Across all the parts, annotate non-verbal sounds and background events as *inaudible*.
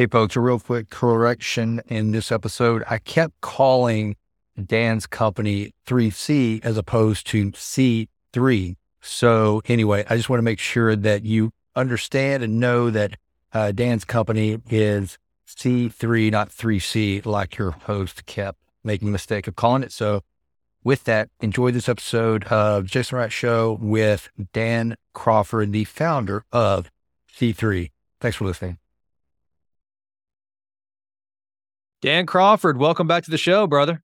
Hey, folks, a real quick correction in this episode. I kept calling Dan's company 3C as opposed to C3. So, anyway, I just want to make sure that you understand and know that uh, Dan's company is C3, not 3C, like your host kept making the mistake of calling it. So, with that, enjoy this episode of Jason Wright Show with Dan Crawford, the founder of C3. Thanks for listening. Dan Crawford, welcome back to the show, brother.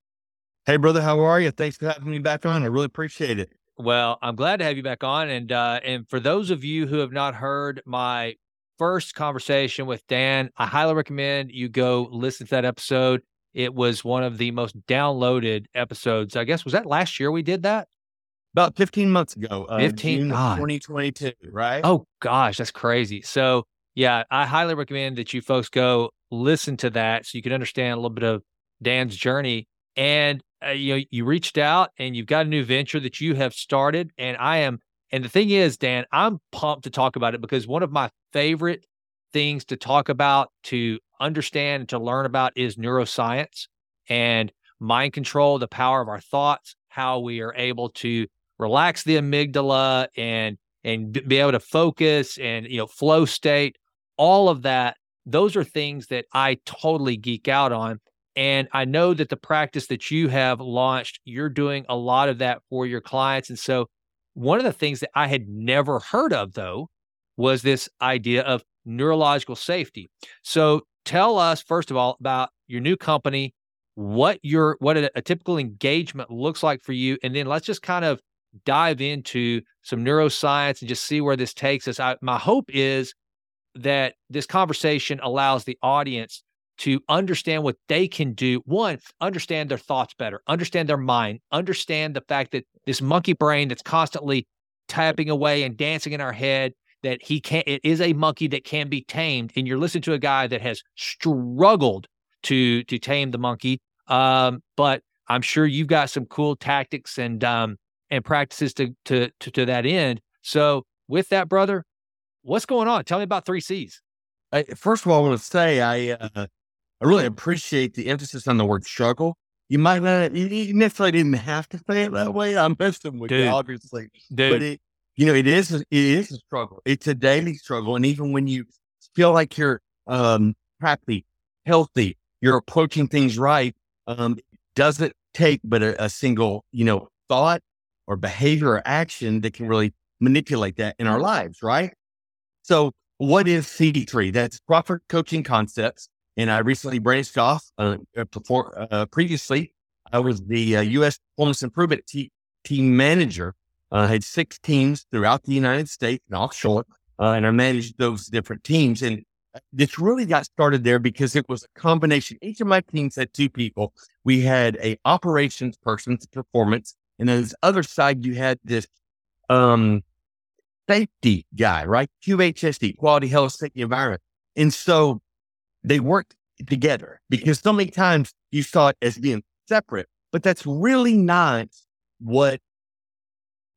Hey, brother, how are you? Thanks for having me back on. I really appreciate it. Well, I'm glad to have you back on. And uh, and for those of you who have not heard my first conversation with Dan, I highly recommend you go listen to that episode. It was one of the most downloaded episodes. I guess was that last year we did that? About 15 months ago. Uh, 15 June God. 2022, right? Oh gosh, that's crazy. So yeah, I highly recommend that you folks go listen to that so you can understand a little bit of Dan's journey. And uh, you know, you reached out and you've got a new venture that you have started, and I am. And the thing is, Dan, I'm pumped to talk about it because one of my favorite things to talk about, to understand, and to learn about is neuroscience and mind control, the power of our thoughts, how we are able to relax the amygdala and and be able to focus and you know flow state all of that those are things that i totally geek out on and i know that the practice that you have launched you're doing a lot of that for your clients and so one of the things that i had never heard of though was this idea of neurological safety so tell us first of all about your new company what your what a, a typical engagement looks like for you and then let's just kind of dive into some neuroscience and just see where this takes us. I, my hope is that this conversation allows the audience to understand what they can do. One, understand their thoughts better, understand their mind, understand the fact that this monkey brain that's constantly tapping away and dancing in our head that he can it is a monkey that can be tamed and you're listening to a guy that has struggled to to tame the monkey um, but i'm sure you've got some cool tactics and um, and practices to, to to to that end. So with that, brother, what's going on? Tell me about three C's. I, first of all, I want to say I uh, I really appreciate the emphasis on the word struggle. You might not you necessarily didn't have to say it that way. I'm messing with Dude. you, obviously, Dude. but it you know it is it is a struggle. It's a daily struggle, and even when you feel like you're um, happy, healthy, you're approaching things right, um, doesn't take but a, a single you know thought or behavior or action that can really manipulate that in our lives, right? So, what is CD3? That's Crawford Coaching Concepts. And I recently branched off. Uh, before, uh, previously, I was the uh, U.S. Performance Improvement te- Team Manager. I had six teams throughout the United States and offshore, uh, and I managed those different teams. And this really got started there because it was a combination. Each of my teams had two people. We had a operations person, performance, and then this other side, you had this um, safety guy, right? QHSE, quality health, safety environment. And so they worked together because so many times you saw it as being separate, but that's really not what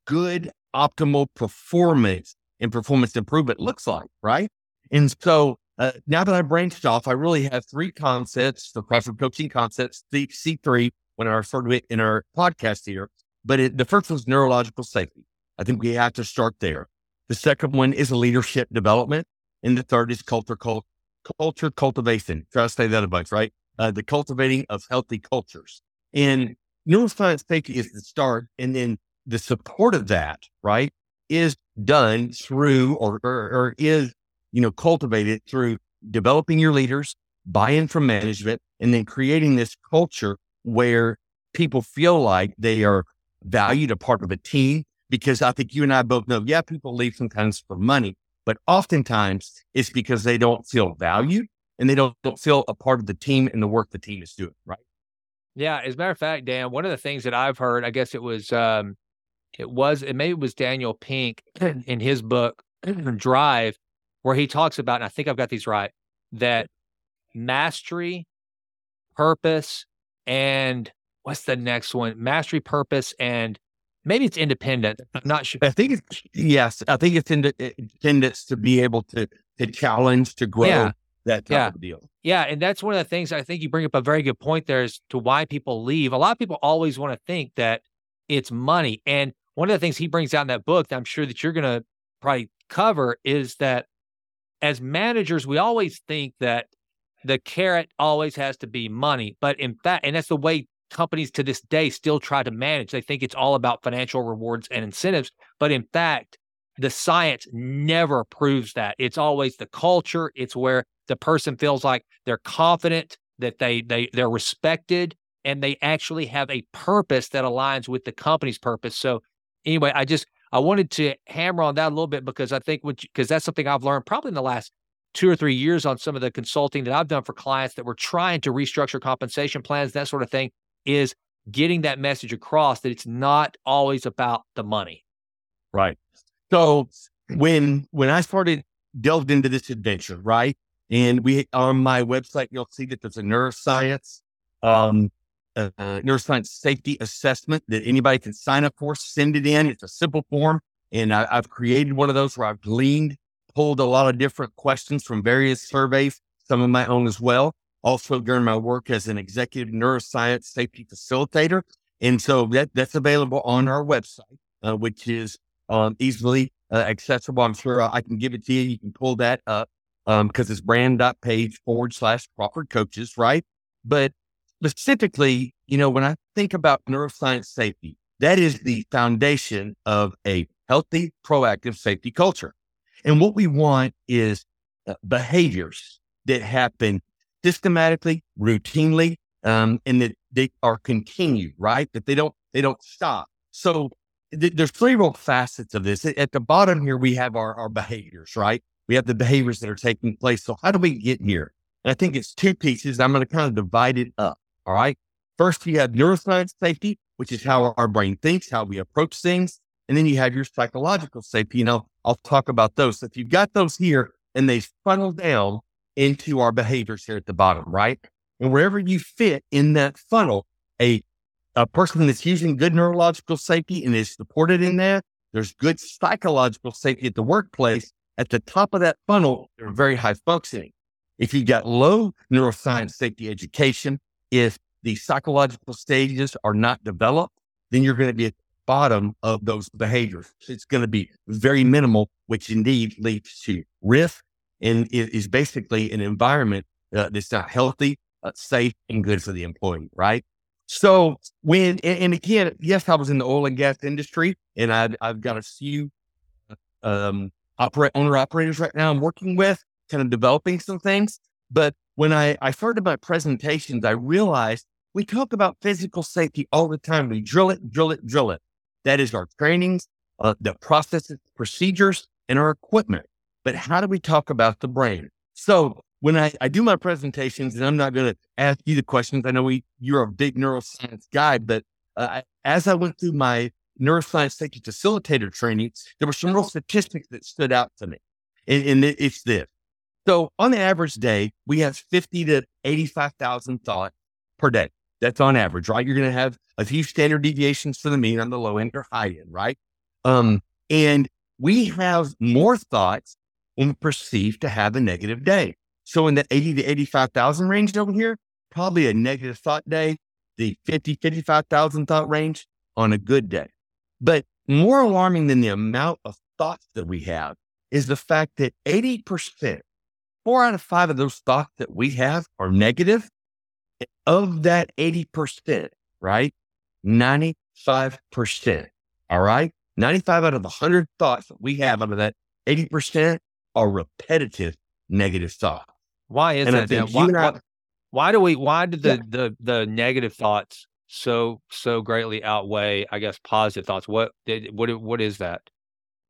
good optimal performance and performance improvement looks like, right? And so uh, now that I branched off, I really have three concepts, the Crawford coaching concepts, C- C3, when I refer to it in our podcast here. But it, the first was neurological safety. I think we have to start there. The second one is leadership development. And the third is culture, cult, culture cultivation. Try to say that a bunch, right? Uh, the cultivating of healthy cultures. And neuroscience safety is the start. And then the support of that, right, is done through or, or, or is, you know, cultivated through developing your leaders, buy-in from management, and then creating this culture where people feel like they are valued, a part of a team. Because I think you and I both know, yeah, people leave sometimes for money, but oftentimes it's because they don't feel valued and they don't, don't feel a part of the team and the work the team is doing, right? Yeah, as a matter of fact, Dan, one of the things that I've heard, I guess it was um it was it maybe it was Daniel Pink *clears throat* in his book *clears throat* Drive, where he talks about, and I think I've got these right, that mastery, purpose, and what's the next one? Mastery, purpose, and maybe it's independent. I'm not sure. I think it's, yes, I think it's in independence to be able to, to challenge, to grow. Yeah. that type Yeah. of deal. Yeah, and that's one of the things I think you bring up a very good point there as to why people leave. A lot of people always want to think that it's money. And one of the things he brings out in that book that I'm sure that you're going to probably cover is that as managers, we always think that the carrot always has to be money. But in fact, and that's the way companies to this day still try to manage. They think it's all about financial rewards and incentives. But in fact, the science never proves that. It's always the culture. It's where the person feels like they're confident, that they they they're respected, and they actually have a purpose that aligns with the company's purpose. So anyway, I just I wanted to hammer on that a little bit because I think because that's something I've learned probably in the last two or three years on some of the consulting that I've done for clients that were trying to restructure compensation plans, that sort of thing, is getting that message across that it's not always about the money. Right. So when when I started delved into this adventure, right, and we on my website you'll see that there's a neuroscience, um, uh, uh, neuroscience safety assessment that anybody can sign up for. Send it in. It's a simple form, and I, I've created one of those where I've gleaned, pulled a lot of different questions from various surveys, some of my own as well. Also during my work as an executive neuroscience safety facilitator, and so that that's available on our website, uh, which is um, easily uh, accessible. I'm sure I can give it to you. You can pull that up because it's brand.page forward slash Crawford coaches, right? But specifically, you know, when I think about neuroscience safety, that is the foundation of a healthy, proactive safety culture. And what we want is uh, behaviors that happen systematically, routinely, um, and that they are continued, right? That they don't they don't stop. So th- there's three real facets of this. At the bottom here, we have our, our behaviors, right? We have the behaviors that are taking place. So how do we get here? And I think it's two pieces. I'm going to kind of divide it up. All right. First, you have neuroscience safety, which is how our brain thinks, how we approach things. And then you have your psychological safety. You know, I'll talk about those. So if you've got those here and they funnel down into our behaviors here at the bottom, right? And wherever you fit in that funnel, a a person that's using good neurological safety and is supported in that, there's good psychological safety at the workplace. At the top of that funnel, they're very high functioning. If you've got low neuroscience safety education, if the psychological stages are not developed, then you're going to be at the bottom of those behaviors. It's going to be very minimal, which indeed leads to risk and it is basically an environment uh, that's not healthy, uh, safe, and good for the employee, right? So when and, and again, yes, I was in the oil and gas industry, and I've I've got a few um operate owner operators right now I'm working with, kind of developing some things. But when I I started my presentations, I realized we talk about physical safety all the time. We drill it, drill it, drill it. That is our trainings, uh, the processes, procedures, and our equipment. But how do we talk about the brain? So when I, I do my presentations, and I'm not going to ask you the questions. I know we you're a big neuroscience guy, but uh, as I went through my neuroscience safety facilitator training, there were some real statistics that stood out to me, and, and it, it's this. So on the average day, we have 50 to 85,000 thoughts per day. That's on average, right? You're going to have a few standard deviations for the mean on the low end or high end, right? Um, and we have more thoughts when we perceive to have a negative day. So in the 80 to 85,000 range over here, probably a negative thought day, the 50, 55,000 thought range on a good day. But more alarming than the amount of thoughts that we have is the fact that 80%, four out of five of those thoughts that we have are negative. Of that 80%, right? 95%. All right. 95 out of the 100 thoughts that we have out of that 80% are repetitive negative thoughts. Why is And that? Why, I- why, why do we? Why do the, Yeah. the the negative thoughts so so greatly outweigh? I guess positive thoughts. What did what what is that?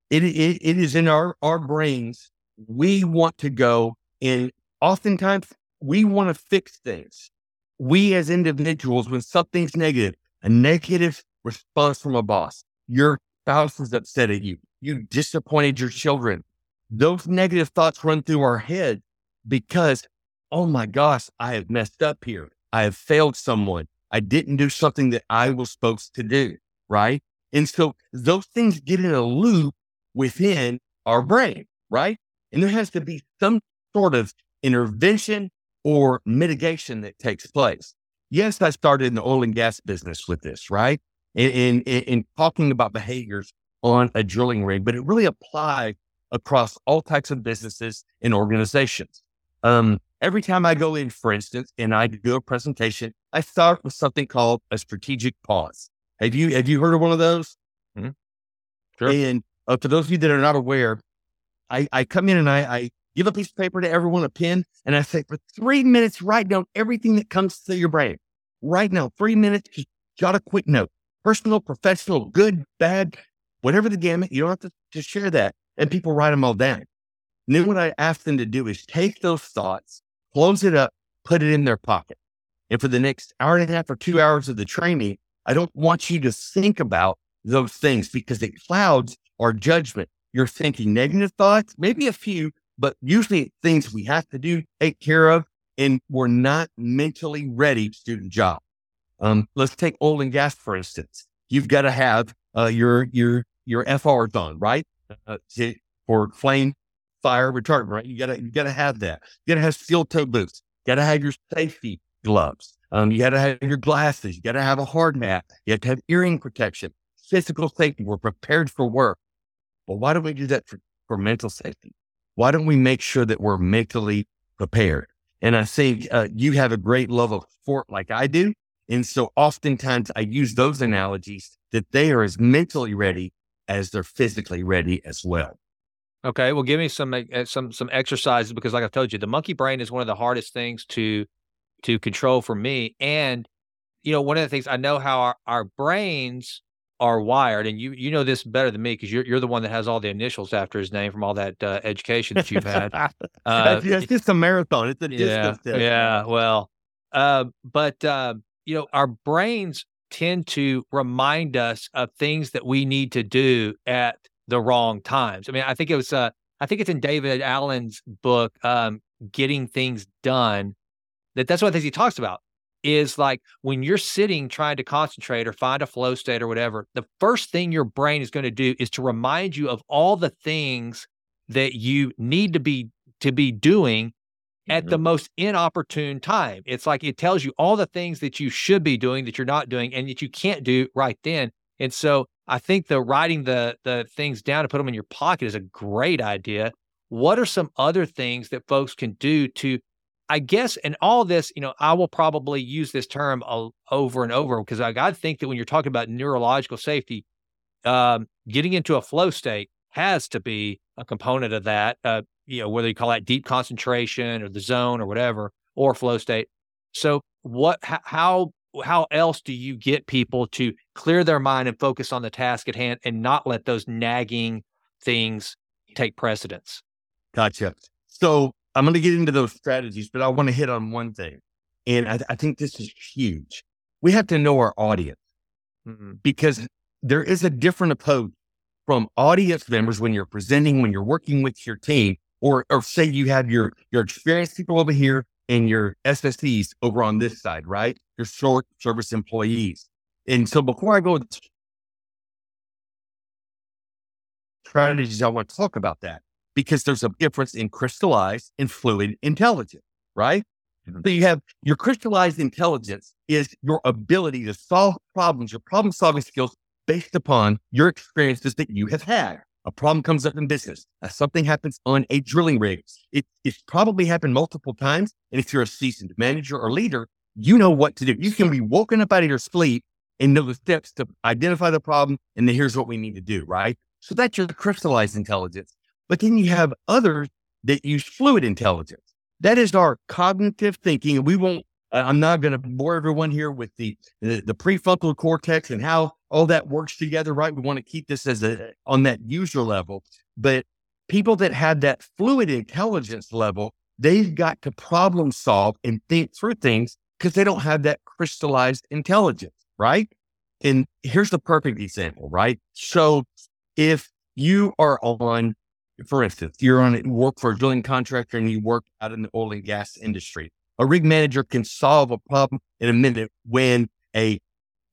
it, it, it is in our, our brains. We want to go and oftentimes we want to fix things. We as individuals, when something's negative, a negative response from a boss, your spouse is upset at you, you disappointed your children. Those negative thoughts run through our head because, oh my gosh, I have messed up here. I have failed someone. I didn't do something that I was supposed to do. Right. And so those things get in a loop within our brain, right? And there has to be some sort of intervention or mitigation that takes place. Yes, I started in the oil and gas business with this, right? In, in, in talking about behaviors on a drilling rig, but it really applies across all types of businesses and organizations. Um, every time I go in, for instance, and I do a presentation, I start with something called a strategic pause. Have you have you heard of one of those? Mm-hmm. Sure. And uh, for those of you that are not aware, I, I come in and I, I give a piece of paper to everyone, a pen, and I say, for three minutes, write down everything that comes to your brain. Right now, three minutes, just jot a quick note. Personal, professional, good, bad, whatever the gamut. You don't have to, to share that. And people write them all down. And then what I ask them to do is take those thoughts, close it up, put it in their pocket. And for the next hour and a half or two hours of the training, I don't want you to think about those things because it clouds our judgment. You're thinking negative thoughts, maybe a few, but usually things we have to do, take care of, and we're not mentally ready the job. Um, let's take oil and gas, for instance. You've got to have uh, your your your FRs on, right? Uh, for flame fire retardant, right? You gotta you gotta have that. You gotta have steel toe boots. You gotta have your safety gloves. Um, you gotta have your glasses. You gotta have a hard hat. You have to have earring protection, physical safety. We're prepared for work. But why don't we do that for, for mental safety? Why don't we make sure that we're mentally prepared? And I think uh, you have a great love of sport like I do. And so oftentimes I use those analogies that they are as mentally ready as they're physically ready as well. Okay, well, give me some uh, some some exercises because, like I told you, the monkey brain is one of the hardest things to to control for me. And you know, one of the things I know how our, our brains are wired, and you you know this better than me because you're you're the one that has all the initials after his name from all that uh, education that you've had. *laughs* uh, it's just a marathon. It's a yeah, distance. Yeah, well, uh, but uh, you know, our brains tend to remind us of things that we need to do at the wrong times. I mean, I think it was uh, I think it's in David Allen's book, um, Getting Things Done, that that's one of the things he talks about is like when you're sitting trying to concentrate or find a flow state or whatever, the first thing your brain is going to do is to remind you of all the things that you need to be to be doing at the mm-hmm. most inopportune time. It's like it tells you all the things that you should be doing that you're not doing and that you can't do right then. And so I think the writing the the things down to put them in your pocket is a great idea. What are some other things that folks can do to I guess, and all this, you know, I will probably use this term over and over because I, I think that when you're talking about neurological safety, um, getting into a flow state has to be a component of that. Uh, you know, whether you call that deep concentration or the zone or whatever, or flow state. So, what, how, how else do you get people to clear their mind and focus on the task at hand and not let those nagging things take precedence? Gotcha. So I'm going to get into those strategies, but I want to hit on one thing. And I, I think this is huge. We have to know our audience mm-hmm. because there is a different approach from audience members when you're presenting, when you're working with your team, or, or say you have your, your experienced people over here and your SSEs over on this side, right? Your short service employees. And so before I go strategies, I want to talk about that because there's a difference in crystallized and fluid intelligence, right? Mm-hmm. So you have your crystallized intelligence is your ability to solve problems, your problem solving skills based upon your experiences that you have had. A problem comes up in business. Uh, something happens on a drilling rig. It, it's probably happened multiple times. And if you're a seasoned manager or leader, you know what to do. You can be woken up out of your sleep and know the steps to identify the problem. And then here's what we need to do, right? So that's your crystallized intelligence. But then you have others that use fluid intelligence. That is our cognitive thinking. We won't, I'm not going to bore everyone here with the, the, the, prefrontal cortex and how all that works together, right? We want to keep this as a, eh, on that user level. But people that have that fluid intelligence level, they've got to problem solve and think through things because they don't have that crystallized intelligence, right? And here's the perfect example, right? So if you are on for instance, you're on work for a drilling contractor and you work out in the oil and gas industry. A rig manager can solve a problem in a minute when a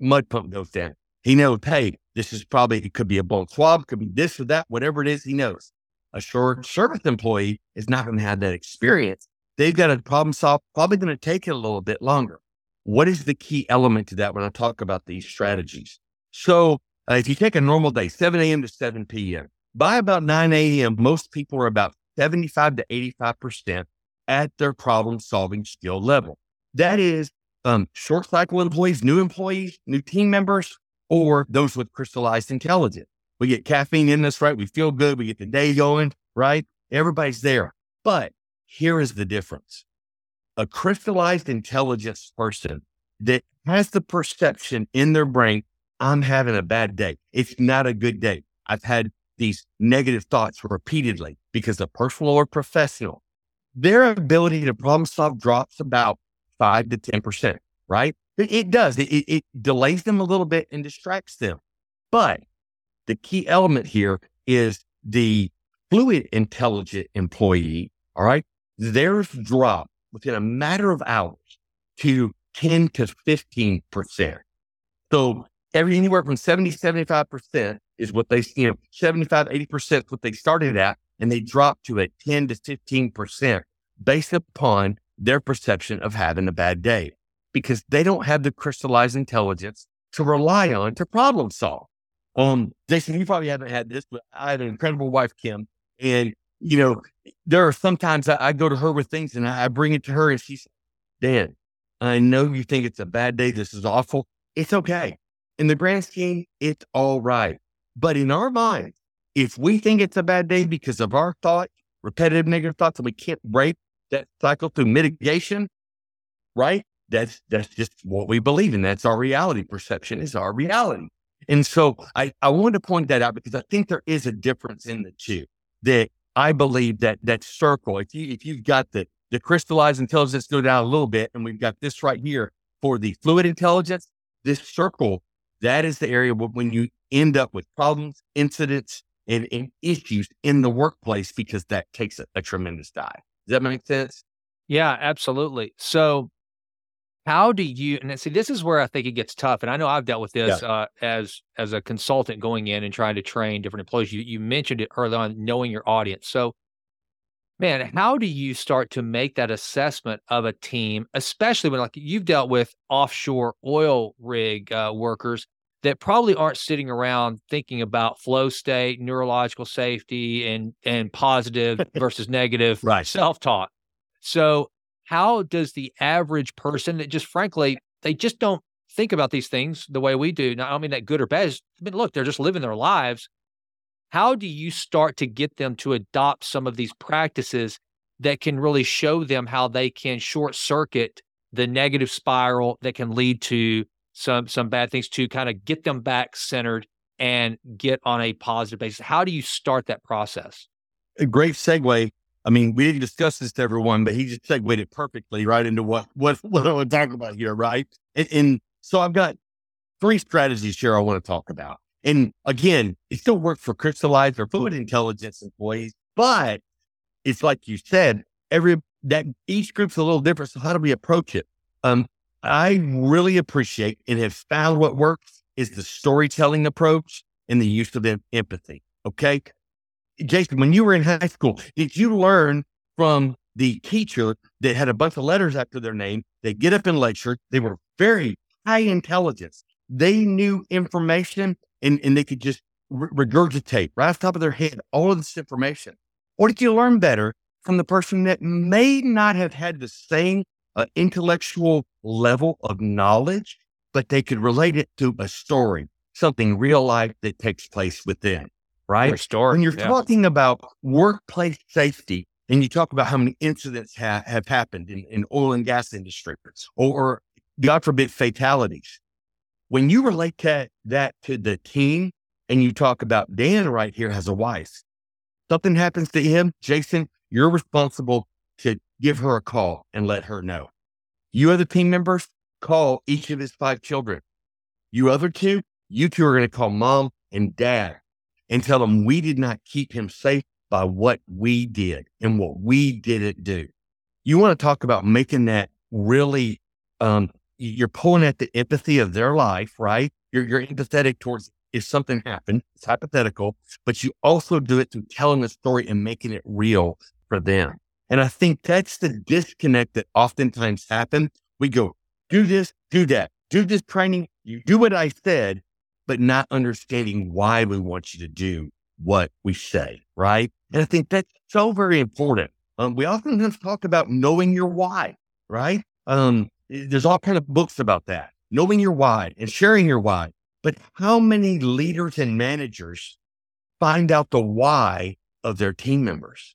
mud pump goes down. He knows, hey, this is probably, it could be a blown swab, could be this or that, whatever it is, he knows. A short service employee is not going to have that experience. they've got a problem solve, probably going to take it a little bit longer. What is the key element to that when I talk about these strategies? So uh, if you take a normal day, 7 a.m. to 7 p.m., by about 9 a.m., most people are about 75 to 85% at their problem solving skill level. That is um, short cycle employees, new employees, new team members, or those with crystallized intelligence. We get caffeine in us, right? We feel good. We get the day going, right? Everybody's there. But here is the difference. A crystallized intelligence person that has the perception in their brain, I'm having a bad day. It's not a good day. I've had these negative thoughts repeatedly because of personal or professional. Their ability to problem solve drops about five to 10%, right? It, does. It, it delays them a little bit and distracts them. But the key element here is the fluid intelligent employee, all right, theirs drop within a matter of hours to 10 to 15%. So every anywhere from 70, 75% is what they, you know, 75, 80% is what they started at, and they drop to a 10 to 15% based upon their perception of having a bad day because they don't have the crystallized intelligence to rely on to problem solve. Um, Jason, you probably haven't had this, but I had an incredible wife, Kim, and you know, there are sometimes I, I go to her with things and I, I bring it to her and she says, Dan, I know you think it's a bad day. This is awful. It's okay. In the grand scheme, it's all right. But in our mind, if we think it's a bad day because of our thought, repetitive negative thoughts, and we can't break that cycle through mitigation, right? That's that's just what we believe in. That's our reality. Perception is our reality. And so I, I want to point that out because I think there is a difference in the two. That I believe that that circle, if you if you've got the the crystallized intelligence go down a little bit, and we've got this right here for the fluid intelligence, this circle, that is the area when you end up with problems, incidents, and, and issues in the workplace because that takes a, a tremendous dive. Does that make sense? Yeah, absolutely. So how do you and see this is where I think it gets tough. And I know I've dealt with this yeah. uh, as as a consultant going in and trying to train different employees. You you mentioned it early on, knowing your audience. So man, how do you start to make that assessment of a team, especially when like you've dealt with offshore oil rig uh, workers that probably aren't sitting around thinking about flow state, neurological safety, and and positive *laughs* versus negative right. self talk. So, how does the average person that just frankly they just don't think about these things the way we do? Now, I don't mean that good or bad. I mean, look, they're just living their lives. How do you start to get them to adopt some of these practices that can really show them how they can short circuit the negative spiral that can lead to some some bad things to kind of get them back centered and get on a positive basis. How do you start that process? A great segue. I mean, we didn't discuss this to everyone, but he just segued it perfectly right into what what *laughs* what I want to talk about here, right? And, and so I've got three strategies here I want to talk about. And again, it still works for crystallized or fluid intelligence employees, but it's like you said, every that each group's a little different. So how do we approach it? Um, I really appreciate and have found what works is the storytelling approach and the use of empathy. Okay. Jason, when you were in high school, did you learn from the teacher that had a bunch of letters after their name? They get up and lecture. They were very high intelligence. They knew information and, and they could just regurgitate right off the top of their head all of this information. Or did you learn better from the person that may not have had the same uh, intellectual level of knowledge, but they could relate it to a story, something real life that takes place within, right? story. When you're yeah. talking about workplace safety and you talk about how many incidents ha- have happened in, in oil and gas industry or, or God forbid fatalities, when you relate that, that to the team and you talk about Dan right here has a wife, something happens to him, Jason, you're responsible to give her a call and let her know. You other team members, call each of his five children. You other two, you two are going to call mom and dad and tell them we did not keep him safe by what we did and what we didn't do. You want to talk about making that really, um, you're pulling at the empathy of their life, right? You're, you're empathetic towards if something happened, it's hypothetical, but you also do it through telling the story and making it real for them. And I think that's the disconnect that oftentimes happens. We go, do this, do that, do this training. You do what I said, but not understanding why we want you to do what we say. Right. And I think that's so very important. Um, we often talk about knowing your why, right? Um, there's all kind of books about that, knowing your why and sharing your why. But how many leaders and managers find out the why of their team members?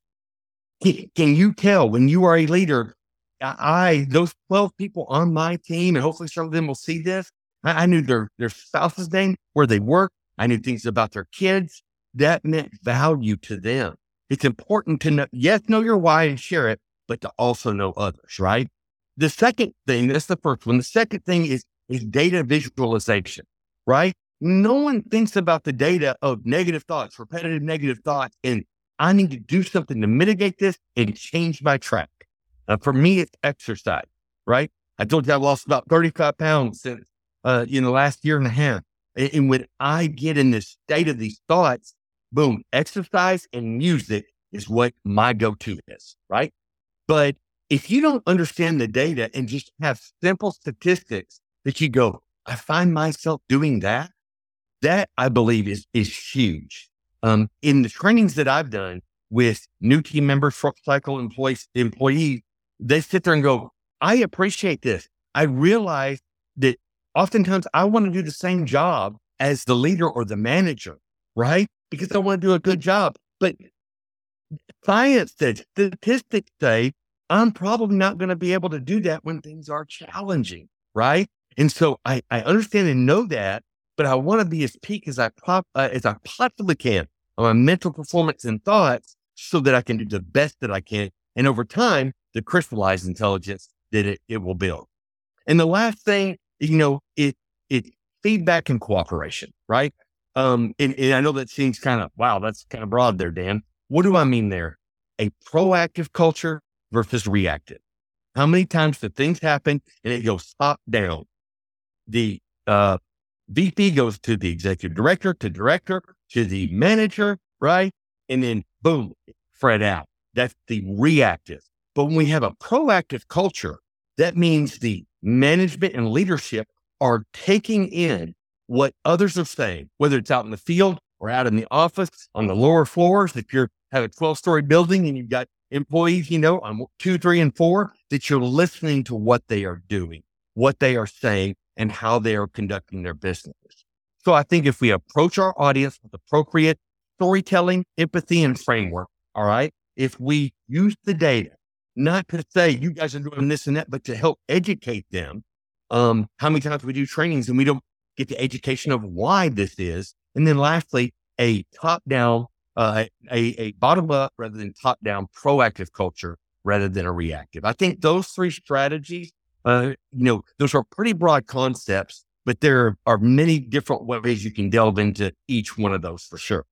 Can you tell when you are a leader? I, those 12 people on my team, and hopefully some of them will see this. I, I knew their, their spouse's name, where they work. I knew things about their kids. That meant value to them. It's important to know, yes, know your why and share it, but to also know others, right? The second thing, that's the first one. The second thing is, is data visualization, right? No one thinks about the data of negative thoughts, repetitive negative thoughts, and I need to do something to mitigate this and change my track. Uh, for me, it's exercise, right? I told you I lost about 35 pounds since, uh, in the last year and a half. And, when I get in this state of these thoughts, boom, exercise and music is what my go to is, right? But if you don't understand the data and just have simple statistics that you go, I find myself doing that, that I believe is, is huge. Um, in the trainings that I've done with new team members, short cycle employees, employees, they sit there and go, I appreciate this. I realize that oftentimes I want to do the same job as the leader or the manager, right? Because I want to do a good job. But science says, statistics say, I'm probably not going to be able to do that when things are challenging, right? And so I, I understand and know that, but I want to be as peak as I pop, uh, as I possibly can on my mental performance and thoughts so that I can do the best that I can. And over time, the crystallized intelligence that it, it will build. And the last thing, you know, it, it feedback and cooperation, right? Um, and, and I know that seems kind of, wow, that's kind of broad there, Dan. What do I mean there? A proactive culture versus reactive. How many times do things happen and it goes top down? The uh, VP goes to the executive director, to director, to the manager, right? And then boom, spread out. That's the reactive. But when we have a proactive culture, that means the management and leadership are taking in what others are saying, whether it's out in the field or out in the office on the lower floors. If you have a 12 story building and you've got employees, you know, on two, three, and four, that you're listening to what they are doing, what they are saying, and how they are conducting their business. So I think if we approach our audience with appropriate storytelling, empathy, and framework, all right, if we use the data, not to say you guys are doing this and that, but to help educate them. Um, how many times we do trainings and we don't get the education of why this is. And then lastly, a top down, uh, a, a bottom up rather than top down proactive culture rather than a reactive. I think those three strategies uh, you know, those are pretty broad concepts, but there are many different ways you can delve into each one of those for sure.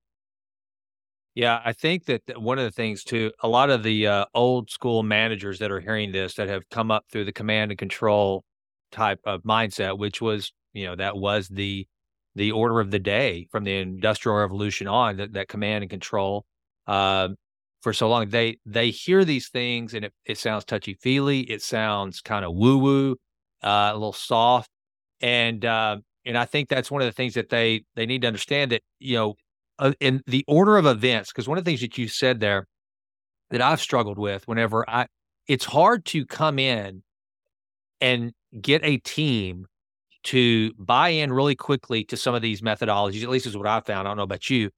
Yeah, I think that one of the things too, a lot of the uh, old school managers that are hearing this that have come up through the command and control type of mindset, which was, you know, that was the the order of the day from the industrial revolution on that, that command and control. Uh, for so long. They they hear these things and it, it sounds touchy feely. It sounds kind of woo woo, uh, a little soft, and uh, and I think that's one of the things that they they need to understand that you know uh, in the order of events. Because one of the things that you said there that I've struggled with whenever I it's hard to come in and get a team to buy in really quickly to some of these methodologies. At least is what I found. I don't know about you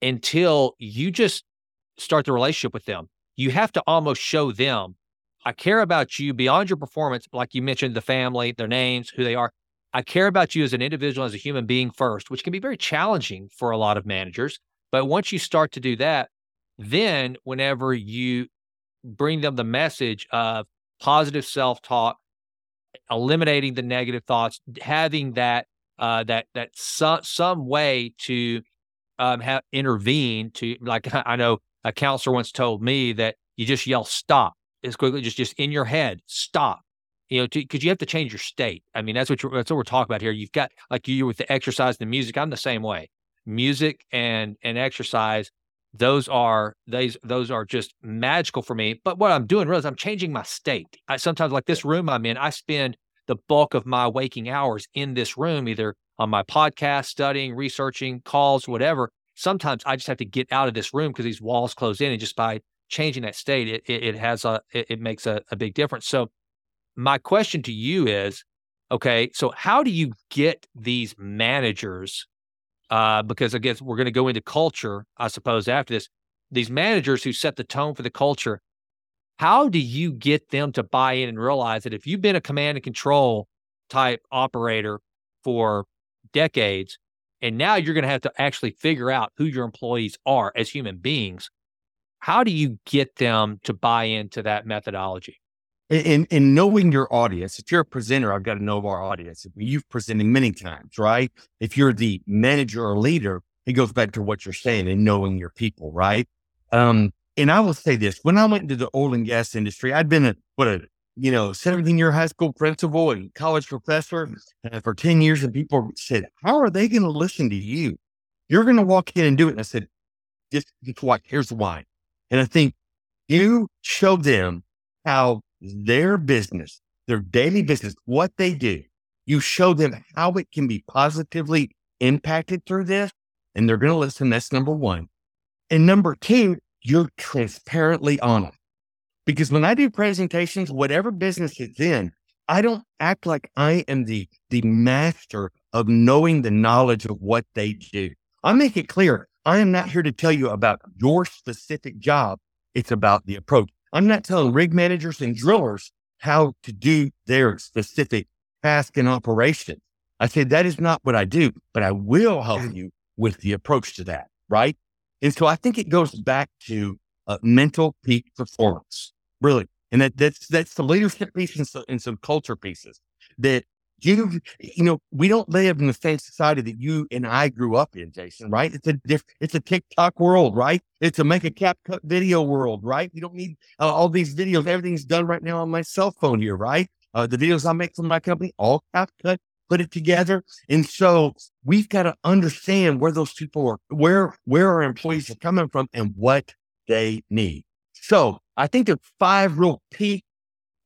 until you just start the relationship with them. You have to almost show them, I care about you beyond your performance, like you mentioned, the family, their names, who they are. I care about you as an individual, as a human being first, which can be very challenging for a lot of managers. But once you start to do that, then whenever you bring them the message of positive self talk, eliminating the negative thoughts, having that uh, that that some some way to um, have intervene to like *laughs* I know a counselor once told me that you just yell stop as quickly, just just in your head, stop. You know, because you have to change your state. I mean, that's what that's what we're talking about here. You've got like you with the exercise, the music. I'm the same way. Music and and exercise those are those those are just magical for me. But what I'm doing really is I'm changing my state. I sometimes like this room I'm in, I spend the bulk of my waking hours in this room, either on my podcast, studying, researching, calls, whatever. Sometimes I just have to get out of this room because these walls close in, and just by changing that state, it it, it has a it, it makes a, a big difference. So, my question to you is, okay, so how do you get these managers uh, because I guess we're going to go into culture, I suppose, after this. These managers who set the tone for the culture, how do you get them to buy in and realize that if you've been a command and control type operator for decades, and now you're going to have to actually figure out who your employees are as human beings, how do you get them to buy into that methodology? In, in knowing your audience, if you're a presenter, I've got to know our audience. You've presented many times, right? If you're the manager or leader, it goes back to what you're saying and knowing your people, right? Um, and I will say this: when I went into the oil and gas industry, I'd been a what a you know 17 year high school principal and college professor uh, for 10 years, and people said, "How are they going to listen to you? You're going to walk in and do it." And I said, "Just, just watch. Here's why." And I think you show them how their business, their daily business, what they do. You show them how it can be positively impacted through this, and they're going to listen. That's number one. And number two, you're transparently honest. Because when I do presentations, whatever business it's in, I don't act like I am the, the master of knowing the knowledge of what they do. I make it clear I am not here to tell you about your specific job. It's about the approach. I'm not telling rig managers and drillers how to do their specific task and operation. I said, that is not what I do, but I will help you with the approach to that. Right. And so I think it goes back to uh, mental peak performance, really. And that, that's, that's the leadership piece and, so, and some culture pieces that you, you know, we don't live in the same society that you and I grew up in, Jason, right? It's a diff, it's a TikTok world, right? It's a make a CapCut video world, right? We don't need uh, all these videos. Everything's done right now on my cell phone here, right? Uh, the videos I make for my company, all cap cut, put it together. And so we've got to understand where those people are, where, where our employees are coming from and what they need. So I think there's five real peak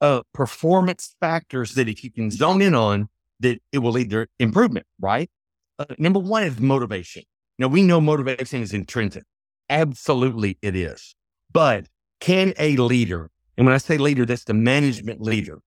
uh, performance factors that if you can zone in on, that it will lead to improvement, right? Uh, number one is motivation. Now we know motivation is intrinsic. Absolutely it is. But can a leader, and when I say leader, that's the management leader,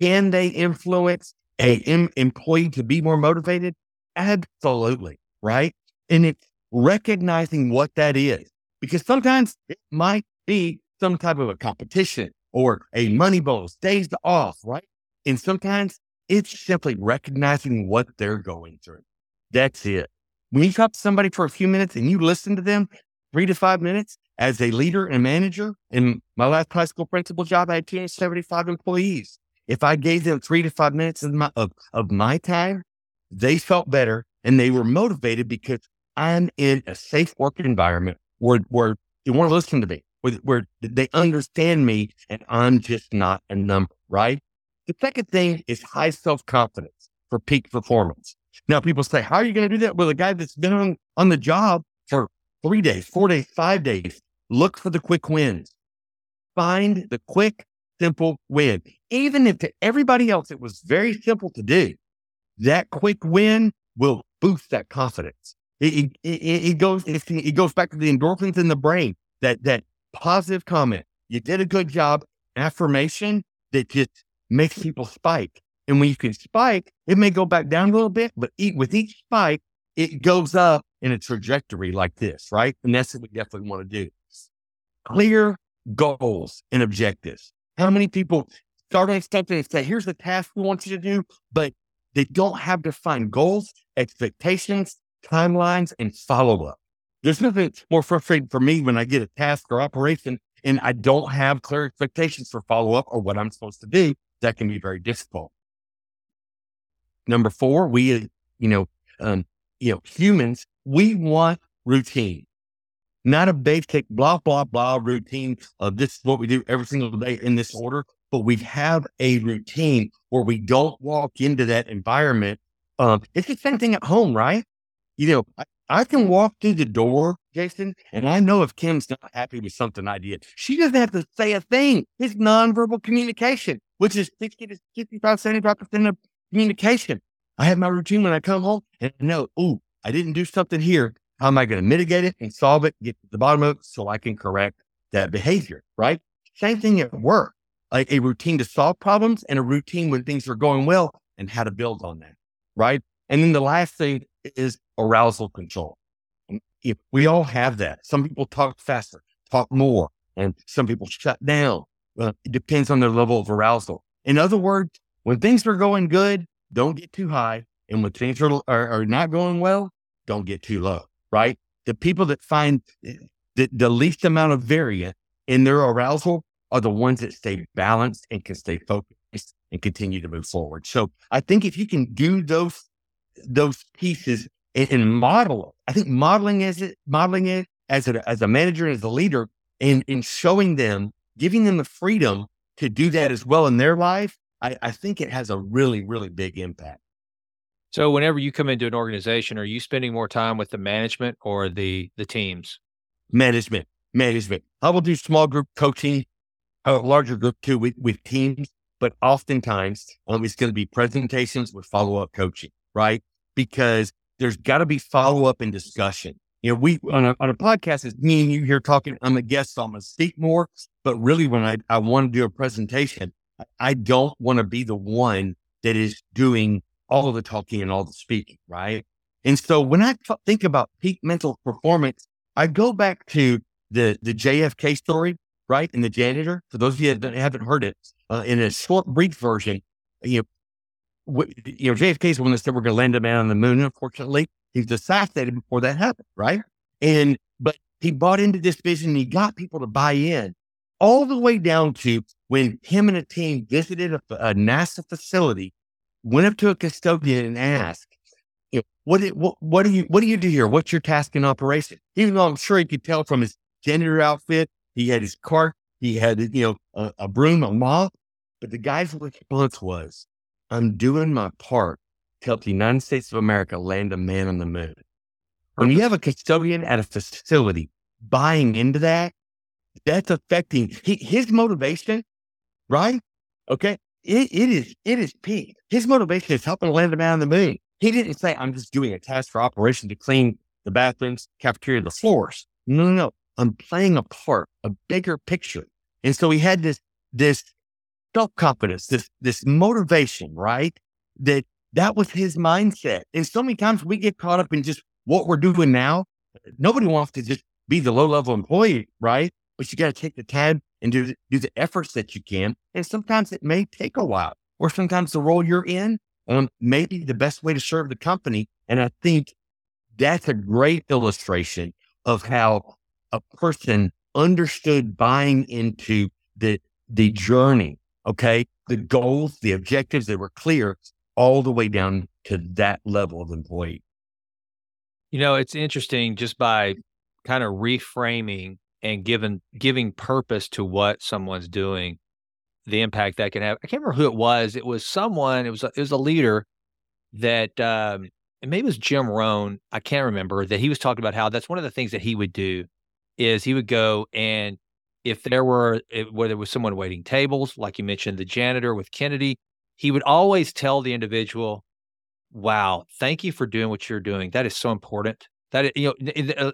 can they influence a em- employee to be more motivated? Absolutely. Right. And it's recognizing what that is because sometimes it might be some type of a competition or a money bonus, days off, right? And sometimes it's simply recognizing what they're going through. That's it. When you talk to somebody for a few minutes and you listen to them three to five minutes as a leader and manager, in my last classical principal job, I had 275 employees. If I gave them three to five minutes of my, of, of my time, they felt better and they were motivated because I'm in a safe work environment where, where they want to listen to me where, where they understand me and I'm just not a number, right? The second thing is high self confidence for peak performance. Now, people say, how are you going to do that? Well, a guy that's been on, on the job for three days, four days, five days, look for the quick wins. Find the quick, simple win. Even if to everybody else it was very simple to do, that quick win will boost that confidence. It, it, it, it goes it goes back to the endorphins in the brain that that positive comment. You did a good job. Affirmation that just makes people spike. And when you can spike, it may go back down a little bit, but with each spike, it goes up in a trajectory like this, right? And that's what we definitely want to do. Clear goals and objectives. How many people start on something and say, here's the task we want you to do, but they don't have defined goals, expectations, timelines, and follow up. There's nothing more frustrating for me when I get a task or operation and I don't have clear expectations for follow up or what I'm supposed to do. That can be very difficult. Number four, we, you know, um, you know, humans, we want routine, not a basic blah, blah, blah routine of this is what we do every single day in this order, but we have a routine where we don't walk into that environment. Um, it's the same thing at home, right? You know, I, I can walk through the door, Jason, and I know if Kim's not happy with something I did, she doesn't have to say a thing. It's nonverbal communication, which is 60 to 65, 75% of communication. I have my routine when I come home and I know, ooh, I didn't do something here. How am I going to mitigate it and solve it, get to the bottom of it so I can correct that behavior, right? Same thing at work, like a routine to solve problems and a routine when things are going well and how to build on that, right? And then the last thing is arousal control. If we all have that. Some people talk faster, talk more, and some people shut down. Uh, it depends on their level of arousal. In other words, when things are going good, don't get too high. And when things are, are, are not going well, don't get too low, right? The people that find eh, the, the least amount of variance in their arousal are the ones that stay balanced and can stay focused and continue to move forward. So I think if you can do those those pieces and, and model, I think modeling as it modeling it as a as a manager and as a leader and in showing them, giving them the freedom to do that as well in their life, I, I think it has a really, really big impact. So whenever you come into an organization, are you spending more time with the management or the the teams? Management, management. I will do small group coaching, a larger group too with, with teams, but oftentimes um, it's going to be presentations with follow up coaching, right? Because there's got to be follow up and discussion. You know, we on a, on a podcast, it's me and you here talking. I'm a guest, so I'm going to speak more. But really, when I, I want to do a presentation, I don't want to be the one that is doing all the talking and all the speaking, right? And so when I t- think about peak mental performance, I go back to the the JFK story, right? And the janitor. For those of you that haven't heard it, uh, in a short, brief version, you know, you know, JFK is the one that said we're going to land a man on the moon. Unfortunately, he was assassinated before that happened, right? And but he bought into this vision. And he got people to buy in, all the way down to when him and a team visited a, a NASA facility, went up to a custodian and asked, you know, what, what, what do you, what do you do here? What's your task in operation? Even though I'm sure he could tell from his janitor outfit, he had his cart, he had, you know, a, a broom, a mop, but the guy's response was, I'm doing my part to help the United States of America land a man on the moon. When you have a custodian at a facility buying into that, that's affecting he, his motivation right? Okay. It, it is, it is peak. His motivation is helping land a man on the moon. He didn't say, I'm just doing a task for operation to clean the bathrooms, cafeteria, the floors. No, no, no. I'm playing a part, a bigger picture. And so he had this, this self confidence, this, this motivation, right? That that was his mindset. And so many times we get caught up in just what we're doing now. Nobody wants to just be the low level employee, right? But you got to take the time and do, do the efforts that you can. And sometimes it may take a while, or sometimes the role you're in um, may be the best way to serve the company. And I think that's a great illustration of how a person understood buying into the the journey. Okay, the goals, the objectives, they were clear all the way down to that level of employee. You know, it's interesting just by kind of reframing and giving giving purpose to what someone's doing, the impact that can have. I can't remember who it was. It was someone. It was a, it was a leader that um, maybe it was Jim Rohn. I can't remember that he was talking about how that's one of the things that he would do is he would go and if there were if, where there was someone waiting tables, like you mentioned, the janitor with Kennedy, he would always tell the individual, "Wow, thank you for doing what you're doing. That is so important. That you know, it, uh,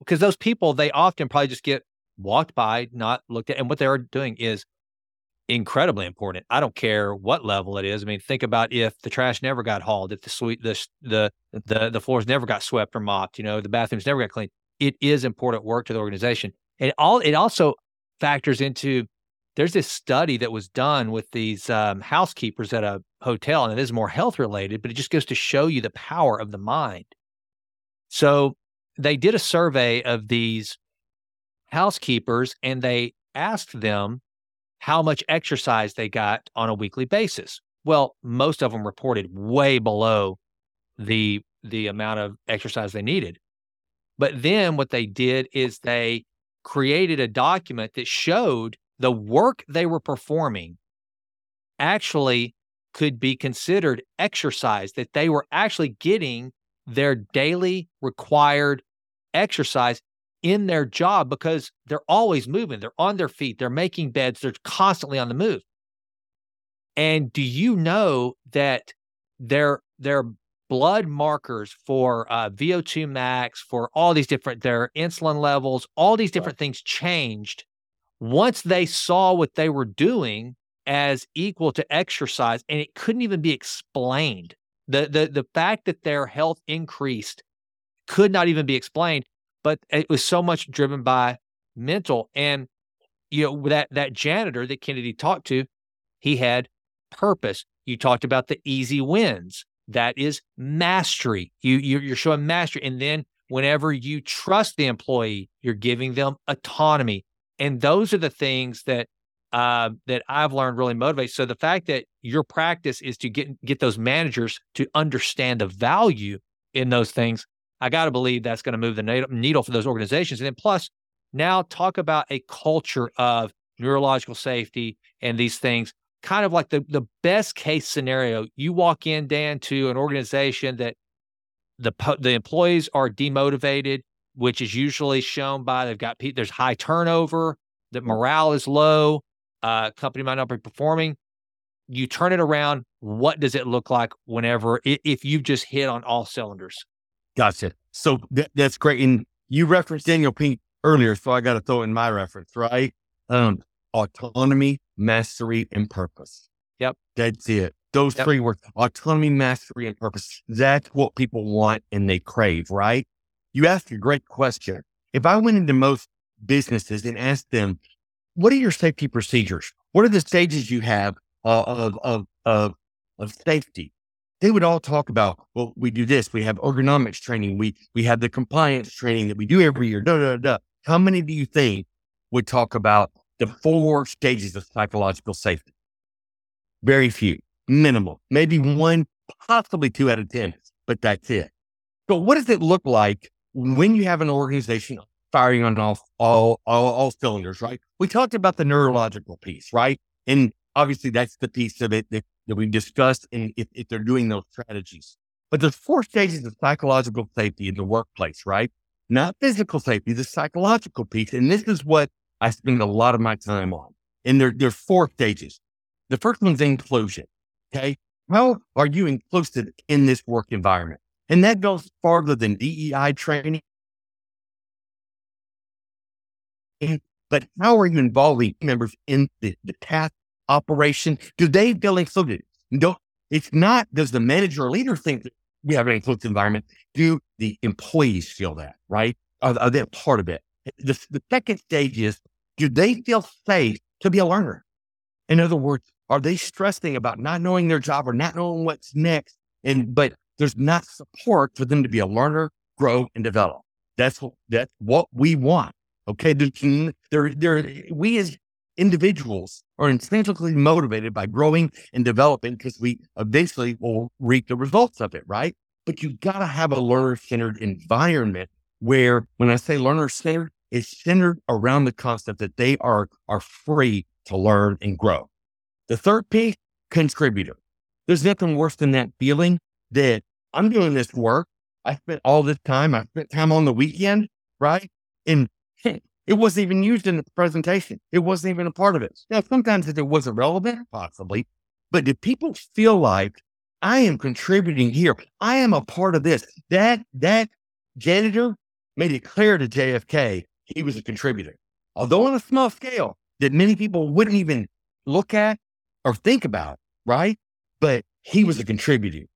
because those people they often probably just get walked by, not looked at, and what they are doing is incredibly important. I don't care what level it is. I mean, think about if the trash never got hauled, if the sweet the the the the floors never got swept or mopped, you know, the bathrooms never got cleaned. It is important work to the organization, and all it also factors into. There's this study that was done with these um, housekeepers at a hotel, and it is more health related, but it just goes to show you the power of the mind. So they did a survey of these housekeepers and they asked them how much exercise they got on a weekly basis. Well, most of them reported way below the the amount of exercise they needed. But then what they did is they created a document that showed the work they were performing actually could be considered exercise that they were actually getting their daily required exercise in their job because they're always moving. They're on their feet, they're making beds, they're constantly on the move. And do you know that their their blood markers for uh, VO2 max, for all these different their insulin levels, all these different things changed once they saw what they were doing as equal to exercise, and it couldn't even be explained. The the the fact that their health increased could not even be explained, but it was so much driven by mental. And you know that that janitor that Kennedy talked to, he had purpose. You talked about the easy wins. That is mastery. You you're showing mastery, and then whenever you trust the employee, you're giving them autonomy. And those are the things that uh, that I've learned really motivates. So the fact that your practice is to get get those managers to understand the value in those things, I got to believe that's going to move the needle for those organizations. And then plus, now talk about a culture of neurological safety and these things. Kind of like the the best case scenario, you walk in, Dan, to an organization that the the employees are demotivated, which is usually shown by they've got there's high turnover, that morale is low, uh, company might not be performing. You turn it around. What does it look like whenever if you've just hit on all cylinders? Gotcha. So th- that's great. And you referenced Daniel Pink earlier, so I got to throw in my reference, right? Um, autonomy, mastery, and purpose. Yep. That's it. Those yep. three words autonomy, mastery, and purpose. That's what people want and they crave, right? You ask a great question. If I went into most businesses and asked them, what are your safety procedures? What are the stages you have uh, of, of, of, of safety? They would all talk about, well, we do this. We have ergonomics training. We, we have the compliance training that we do every year. Da, da, da. How many do you think would talk about the four stages of psychological safety? Very few, minimal, maybe one, possibly two out of 10, but that's it. So what does it look like when you have an organization firing on all, all, all, all cylinders, right? We talked about the neurological piece, right? And obviously that's the piece of it that, that we discussed and if, if they're doing those strategies. But there's four stages of psychological safety in the workplace, right? Not physical safety, the psychological piece. And this is what I spend a lot of my time on. And there, there are four stages. The first one's inclusion. Okay. How are you inclusive in this work environment? And that goes farther than DEI training but how are you involving members in the, the task operation? Do they feel included? No, it's not, does the manager or leader think that we have an inclusive environment? Do the employees feel that, right? Are, are they part of it? The, the second stage is, do they feel safe to be a learner? In other words, are they stressing about not knowing their job or not knowing what's next? And, but there's not support for them to be a learner, grow and develop. That's what, that's what we want. Okay. They're, they're, we as individuals are intrinsically motivated by growing and developing because we eventually will reap the results of it, right? But you got to have a learner centered environment where, when I say learner centered, it's centered around the concept that they are, are free to learn and grow. The third piece, contributor. There's nothing worse than that feeling that I'm doing this work. I spent all this time. I spent time on the weekend, right? And it wasn't even used in the presentation. It wasn't even a part of it. Now, sometimes it wasn't relevant, possibly, but did people feel like I am contributing here? I am a part of this. That that janitor made it clear to JFK he was a contributor, although on a small scale that many people wouldn't even look at or think about, right? But he was a contributor,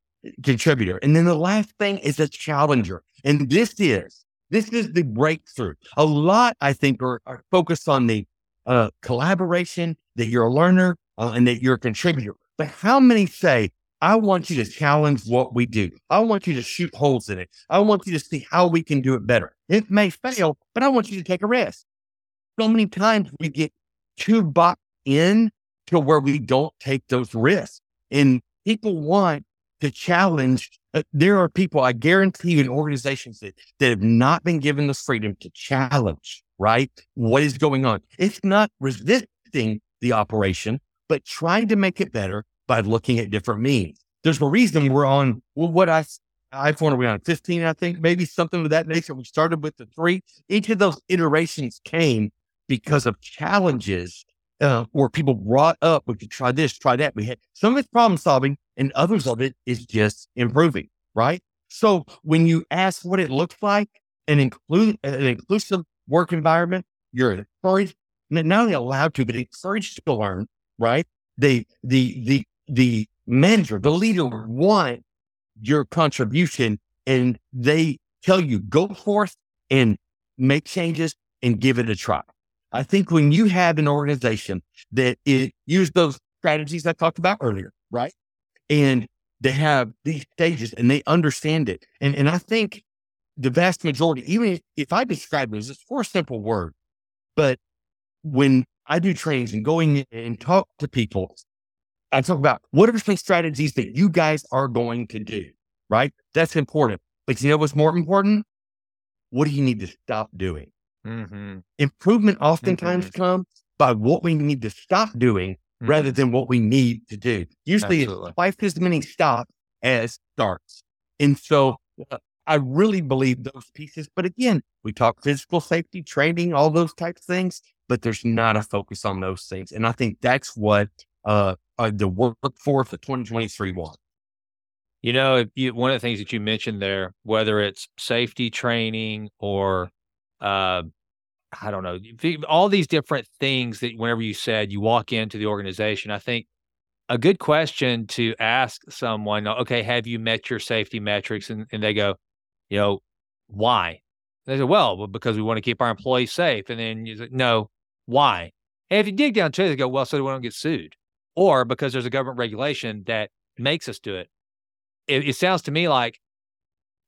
contributor. And then the last thing is a challenger. And this is this is the breakthrough. A lot, I think, are, are focused on the uh, collaboration, that you're a learner uh, and that you're a contributor. But how many say, I want you to challenge what we do. I want you to shoot holes in it. I want you to see how we can do it better. It may fail, but I want you to take a risk. So many times we get too boxed in to where we don't take those risks. And people want to challenge uh, there are people, I guarantee you, in organizations that, that have not been given the freedom to challenge, right? What is going on? It's not resisting the operation, but trying to make it better by looking at different means. There's a reason we're on well, what I, iPhone, are we on 15? I think maybe something of that nature. We started with the three. Each of those iterations came because of challenges uh, where people brought up, we could try this, try that. We had some of it's problem solving and others of it is just improving, right? So when you ask what it looks like, an include an inclusive work environment, you're encouraged, not only allowed to, but encouraged to learn, right? The the the the manager, the leader want your contribution and they tell you go forth and make changes and give it a try. I think when you have an organization that it use those strategies I talked about earlier, right? And they have these stages and they understand it. And and I think the vast majority, even if, I describe it as four simple words, but when I do trainings and going and talk to people, I talk about what are some strategies that you guys are going to do, right? That's important. But you know what's more important? What do you need to stop doing? Mm-hmm. Improvement oftentimes mm-hmm. comes by what we need to stop doing mm-hmm. rather than what we need to do. Usually Absolutely. twice as many stops as starts. And so uh, I really believe those pieces. But again, we talk physical safety, training, all those types of things, but there's not a focus on those things. And I think that's what uh, uh the workforce of 2023 was. You know, you, one of the things that you mentioned there, whether it's safety training or uh, I don't know, all these different things that whenever you said you walk into the organization, I think a good question to ask someone, okay, have you met your safety metrics? And, and they go, you know, why? And they say, well, because we want to keep our employees safe. And then you say, no, why? And if you dig down to it, they go, well, so we don't get sued. Or because there's a government regulation that makes us do it. It, it sounds to me like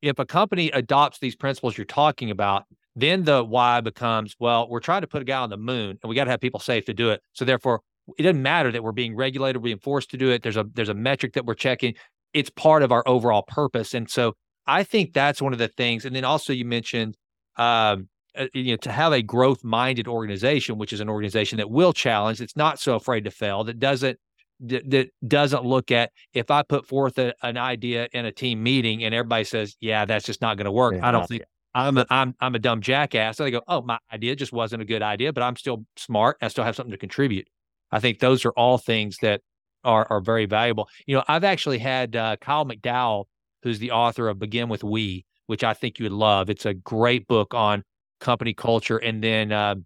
if a company adopts these principles you're talking about, then the why becomes, well, we're trying to put a guy on the moon and we got to have people safe to do it. So therefore, it doesn't matter that we're being regulated, we're being forced to do it. There's a there's a metric that we're checking. It's part of our overall purpose. And so I think that's one of the things. And then also you mentioned um, uh, you know to have a growth minded organization, which is an organization that will challenge, it's not so afraid to fail, that doesn't that doesn't look at if I put forth a, an idea in a team meeting and everybody says, "Yeah, that's just not going to work." Yeah, I don't think I'm a, I'm I'm a dumb jackass. And they go, oh, my idea just wasn't a good idea, but I'm still smart. I still have something to contribute. I think those are all things that are are very valuable. You know, I've actually had uh, Kyle McDowell, who's the author of Begin with We, which I think you would love. It's a great book on company culture, and then uh,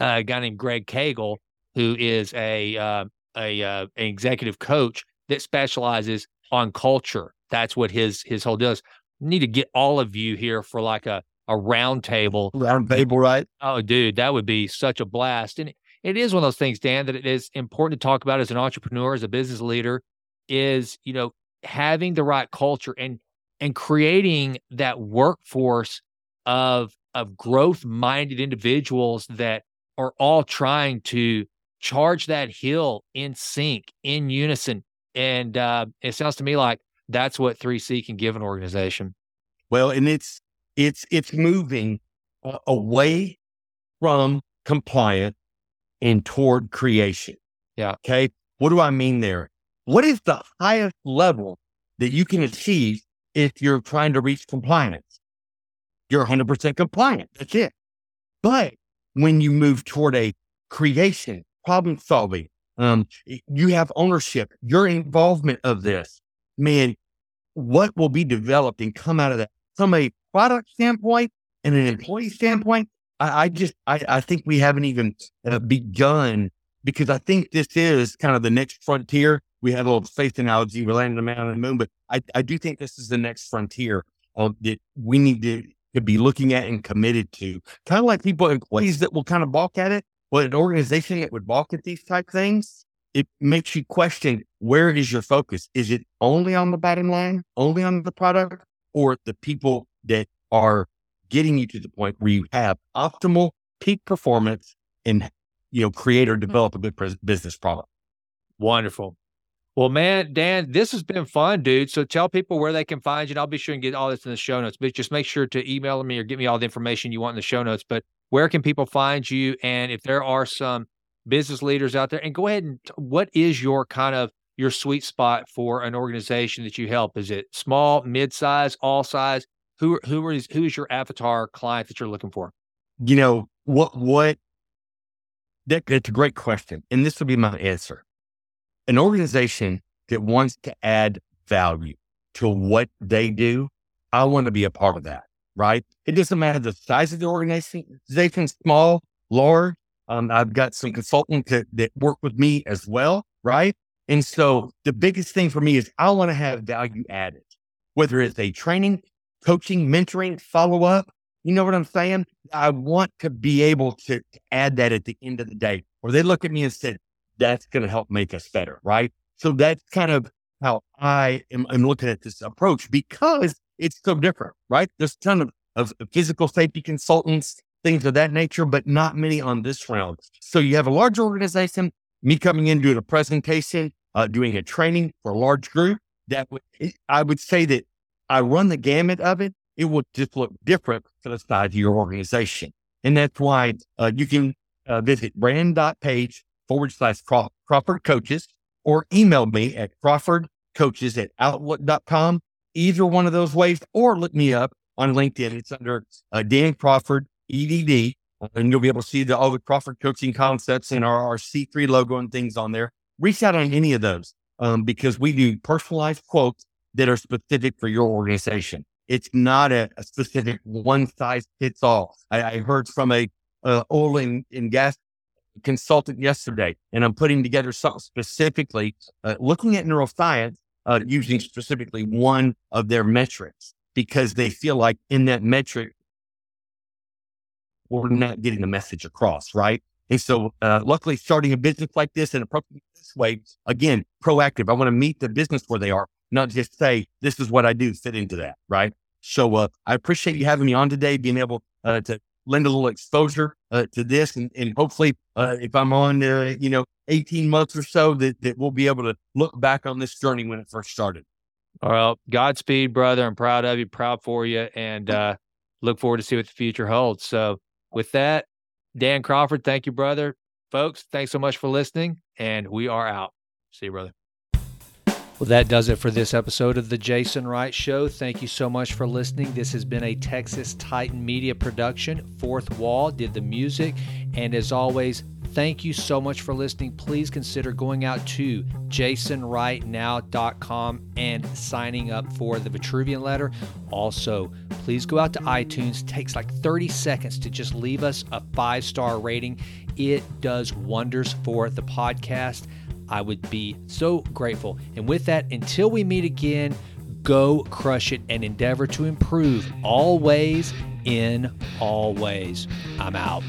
a guy named Greg Cagle, who is a uh, a uh, an executive coach that specializes on culture. That's what his his whole deal is need to get all of you here for like a a round table. Round table, right? Oh, dude, that would be such a blast. And it is one of those things, Dan, that it is important to talk about as an entrepreneur, as a business leader, is you know having the right culture and and creating that workforce of of growth minded individuals that are all trying to charge that hill in sync in unison and uh, it sounds to me like that's what 3C can give an organization. Well, and it's it's it's moving uh, away from compliant and toward creation. Yeah. Okay. What do I mean there? What is the highest level that you can achieve if you're trying to reach compliance? You're 100% compliant. That's it. But when you move toward a creation, problem solving, um, you have ownership, your involvement of this, man, what will be developed and come out of that from a product standpoint and an employee standpoint? I, I just, I, I, think we haven't even uh, begun because I think this is kind of the next frontier. We had a little faith analogy. we landed a man on the moon, but I, I do think this is the next frontier uh, that we need to, to be looking at and committed to. Kind of like people, employees that will kind of balk at it. Well, an organization that would balk at these type things, it makes you question where is your focus? Is it only on the bottom line, only on the product, or the people that are getting you to the point where you have optimal peak performance and you know create or hmm. develop a good business product? Wonderful. Well, man, Dan, this has been fun, dude. So tell people where they can find you. And I'll be sure and get all this in the show notes, but just make sure to email me or get me all the information you want in the show notes. But where can people find you? And if there are some business leaders out there and go ahead and what is your kind of your sweet spot for an organization that you help? Is it small, mid-size, all size? Who who is who is your avatar client that you're looking for? You know what what that, that's a great question, and this will be my answer. An organization that wants to add value to what they do, I want to be a part of that. Right? It doesn't matter the size of the organization, small, large. Um, I've got some consultants that, that work with me as well. Right? And so the biggest thing for me is I want to have value added, whether it's a training, coaching, mentoring, follow up. You know what I'm saying? I want to be able to, add that at the end of the day, where they look at me and said, that's going to help make us better. Right. So that's kind of how I am I'm looking at this approach because it's so different, right? There's a ton of, of physical safety consultants, things of that nature, but not many on this round. So you have a large organization, me coming in doing a presentation, uh, doing a training for a large group, that would, I would say that I run the gamut of it. It will just look different for the size of your organization. And that's why uh, you can uh, visit brand.page forward slash Crawford coaches or email me at crawfordcoaches at outlook.com. Either one of those ways, or look me up on LinkedIn. It's under uh, Dan Crawford, EDD, and you'll be able to see the, all the Crawford coaching concepts and our, our C3 logo and things on there reach out on any of those um, because we do personalized quotes that are specific for your organization. It's not a, a specific one size fits all. I, I, heard from a uh, oil and, and, gas consultant yesterday, and I'm putting together something specifically uh, looking at neuroscience uh, using specifically one of their metrics because they feel like in that metric we're not getting the message across, right? And so, uh, luckily, starting a business like this and approaching this way, again, proactive. I want to meet the business where they are, not just say, this is what I do, fit into that. Right. So, uh, I appreciate you having me on today, being able uh, to lend a little exposure uh, to this. And, and hopefully, uh, if I'm on, uh, you know, 18 months or so, that, that we'll be able to look back on this journey when it first started. All right. Godspeed, brother. I'm proud of you, proud for you, and look forward to see what the future holds. So, with that, Dan Crawford, thank you, brother. Folks, thanks so much for listening, and we are out. See you, brother. Well, that does it for this episode of The Jason Wright Show. Thank you so much for listening. This has been a Texas Titan Media production. Fourth Wall did the music. And as always, thank you so much for listening. Please consider going out to jasonwrightnow.com and signing up for the Vitruvian letter. Also, please go out to iTunes. It takes like 30 seconds to just leave us a five star rating. It does wonders for the podcast. I would be so grateful. And with that, until we meet again, go crush it and endeavor to improve always in all ways. I'm out.